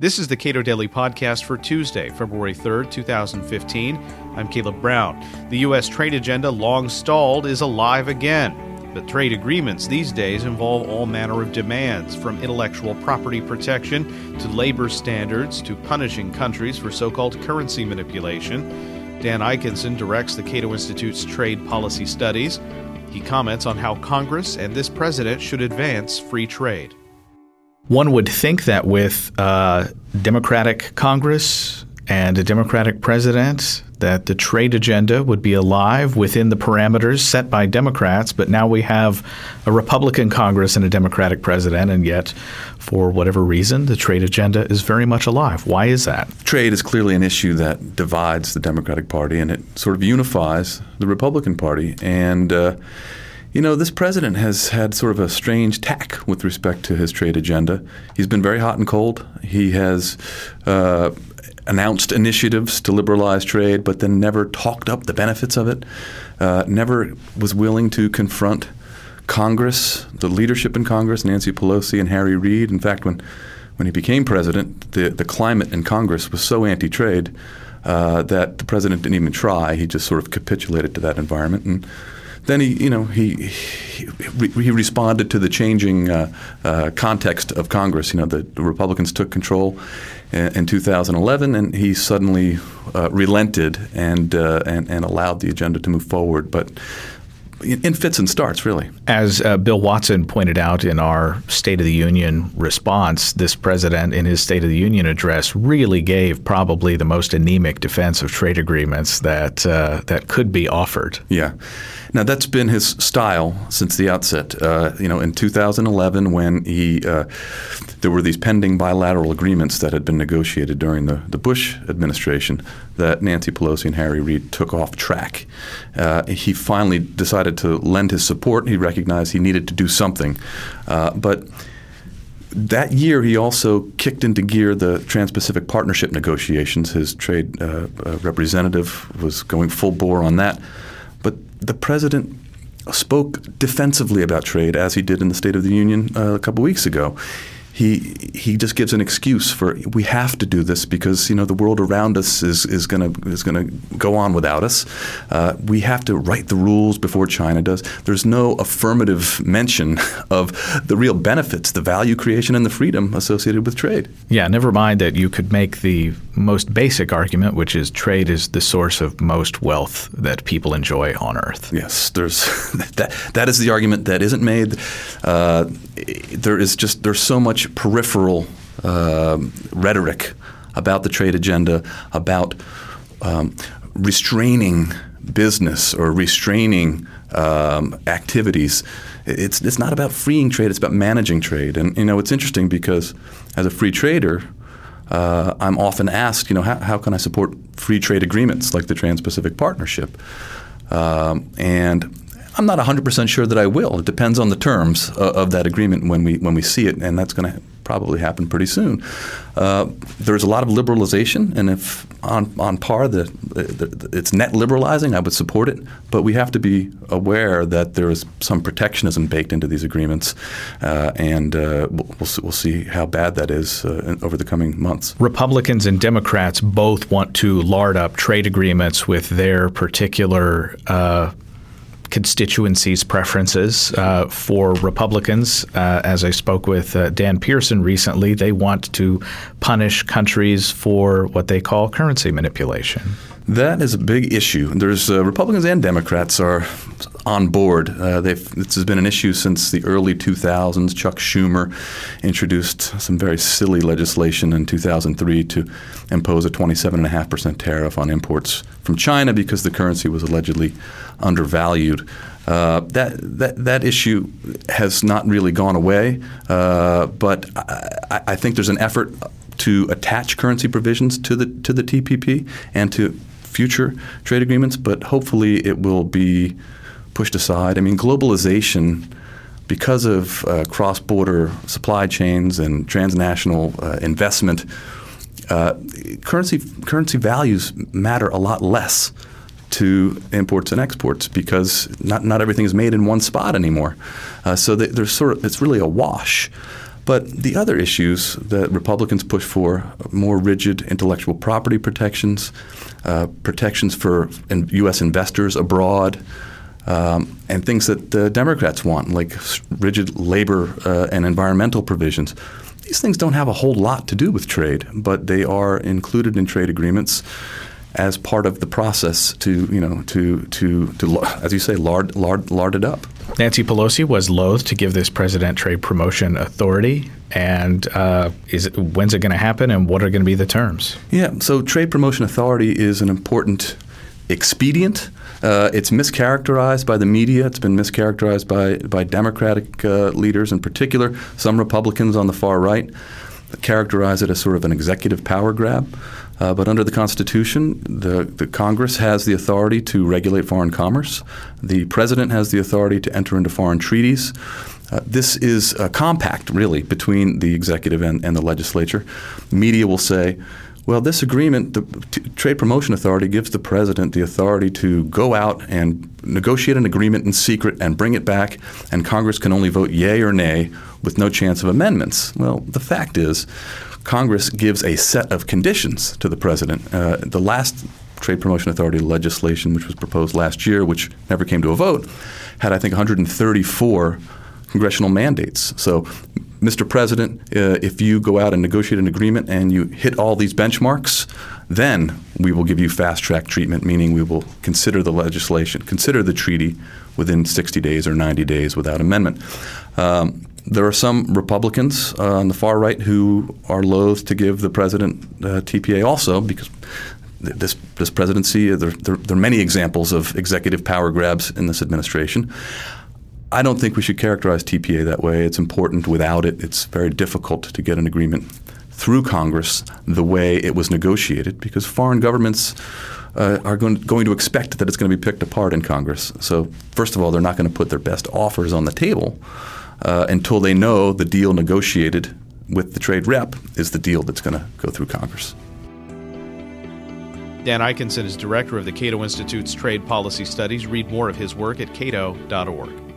This is the Cato Daily Podcast for Tuesday, February 3rd, 2015. I'm Caleb Brown. The U.S. trade agenda, long stalled, is alive again. But trade agreements these days involve all manner of demands, from intellectual property protection to labor standards to punishing countries for so called currency manipulation. Dan Ikenson directs the Cato Institute's trade policy studies. He comments on how Congress and this president should advance free trade. One would think that with a Democratic Congress and a Democratic president, that the trade agenda would be alive within the parameters set by Democrats, but now we have a Republican Congress and a Democratic president, and yet, for whatever reason, the trade agenda is very much alive. Why is that? Trade is clearly an issue that divides the Democratic Party, and it sort of unifies the Republican Party. And uh, you know, this president has had sort of a strange tack with respect to his trade agenda. He's been very hot and cold. He has uh, announced initiatives to liberalize trade, but then never talked up the benefits of it, uh, never was willing to confront Congress, the leadership in Congress, Nancy Pelosi and Harry Reid. In fact, when, when he became president, the, the climate in Congress was so anti trade uh, that the president didn't even try. He just sort of capitulated to that environment. And then he, you know, he he, he responded to the changing uh, uh, context of Congress. You know, the, the Republicans took control in, in 2011, and he suddenly uh, relented and, uh, and and allowed the agenda to move forward. But in fits and starts, really. As uh, Bill Watson pointed out in our State of the Union response, this president, in his State of the Union address, really gave probably the most anemic defense of trade agreements that uh, that could be offered. Yeah. Now that's been his style since the outset. Uh, you know, in 2011, when he uh, there were these pending bilateral agreements that had been negotiated during the, the Bush administration that Nancy Pelosi and Harry Reid took off track. Uh, he finally decided to lend his support. He recognized he needed to do something, uh, but that year, he also kicked into gear the Trans Pacific Partnership negotiations. His trade uh, uh, representative was going full bore on that But the president spoke defensively about trade as he did in the State of the Union uh, a couple weeks ago he he just gives an excuse for we have to do this because you know the world around us is is going to is going to go on without us. Uh, we have to write the rules before China does. There's no affirmative mention of the real benefits, the value creation, and the freedom associated with trade. Yeah, never mind that you could make the most basic argument, which is trade is the source of most wealth that people enjoy on Earth. Yes, there's that. That is the argument that isn't made. Uh, there is just there's so much peripheral uh, rhetoric about the trade agenda, about um, restraining business or restraining um, activities. It's it's not about freeing trade; it's about managing trade. And you know, it's interesting because as a free trader. Uh, I'm often asked, you know, how, how can I support free trade agreements like the Trans-Pacific Partnership? Um, and I'm not 100% sure that I will. It depends on the terms of, of that agreement when we when we see it, and that's going to probably happen pretty soon. Uh, there's a lot of liberalization, and if on, on par, the, the, it's net liberalizing, I would support it. But we have to be aware that there is some protectionism baked into these agreements, uh, and uh, we'll, we'll, see how bad that is uh, over the coming months. Republicans and Democrats both want to lard up trade agreements with their particular uh, constituencies' preferences. Uh, for Republicans, uh, as I spoke with uh, Dan Pearson recently, they want to punish countries for what they call currency manipulation. That is a big issue. There's uh, Republicans and Democrats are on board. Uh, this has been an issue since the early 2000s. Chuck Schumer introduced some very silly legislation in 2003 to impose a 27.5% tariff on imports from China because the currency was allegedly undervalued. Uh, that, that that issue has not really gone away, uh, but I, I, think there's an effort to attach currency provisions to the to the TPP and to future trade agreements. But hopefully, it will be pushed aside. I mean, globalization because of uh, cross-border supply chains and transnational uh, investment, uh, currency currency values matter a lot less to imports and exports because not not everything is made in one spot anymore. Uh, so there's sort of it's really a wash. But the other issues that Republicans push for more rigid intellectual property protections, uh, protections for in U.S. investors abroad, um, and things that the Democrats want, like rigid labor uh, and environmental provisions. These things don't have a whole lot to do with trade, but they are included in trade agreements as part of the process to you know to to to as you say lard lard lard it up. Nancy Pelosi was loath to give this president trade promotion authority, and uh, is it, when's it going to happen, and what are going to be the terms? Yeah, so trade promotion authority is an important expedient. Uh, it's mischaracterized by the media. It's been mischaracterized by by Democratic uh, leaders in particular. Some Republicans on the far right characterize it as sort of an executive power grab. Uh, but under the Constitution, the, the Congress has the authority to regulate foreign commerce. The President has the authority to enter into foreign treaties. Uh, this is a compact, really, between the executive and, and the legislature. Media will say, well, this agreement, the Trade Promotion Authority gives the president the authority to go out and negotiate an agreement in secret and bring it back, and Congress can only vote yay or nay with no chance of amendments. Well, the fact is, Congress gives a set of conditions to the president. Uh, the last Trade Promotion Authority legislation, which was proposed last year, which never came to a vote, had, I think, 134 congressional mandates. So, Mr. President, uh, if you go out and negotiate an agreement and you hit all these benchmarks, then we will give you fast track treatment, meaning we will consider the legislation, consider the treaty within 60 days or 90 days without amendment. Um, there are some Republicans uh, on the far right who are loath to give the president uh, TPA also because this this presidency there, there, there, are many examples of executive power grabs in this administration. I don't think we should characterize TPA that way. It's important. Without it, it's very difficult to get an agreement through Congress the way it was negotiated because foreign governments uh, are going, going to expect that it's going to be picked apart in Congress. So, first of all, they're not going to put their best offers on the table uh, until they know the deal negotiated with the trade rep is the deal that's going to go through Congress. Dan Ikenson is director of the Cato Institute's Trade Policy Studies. Read more of his work at cato.org.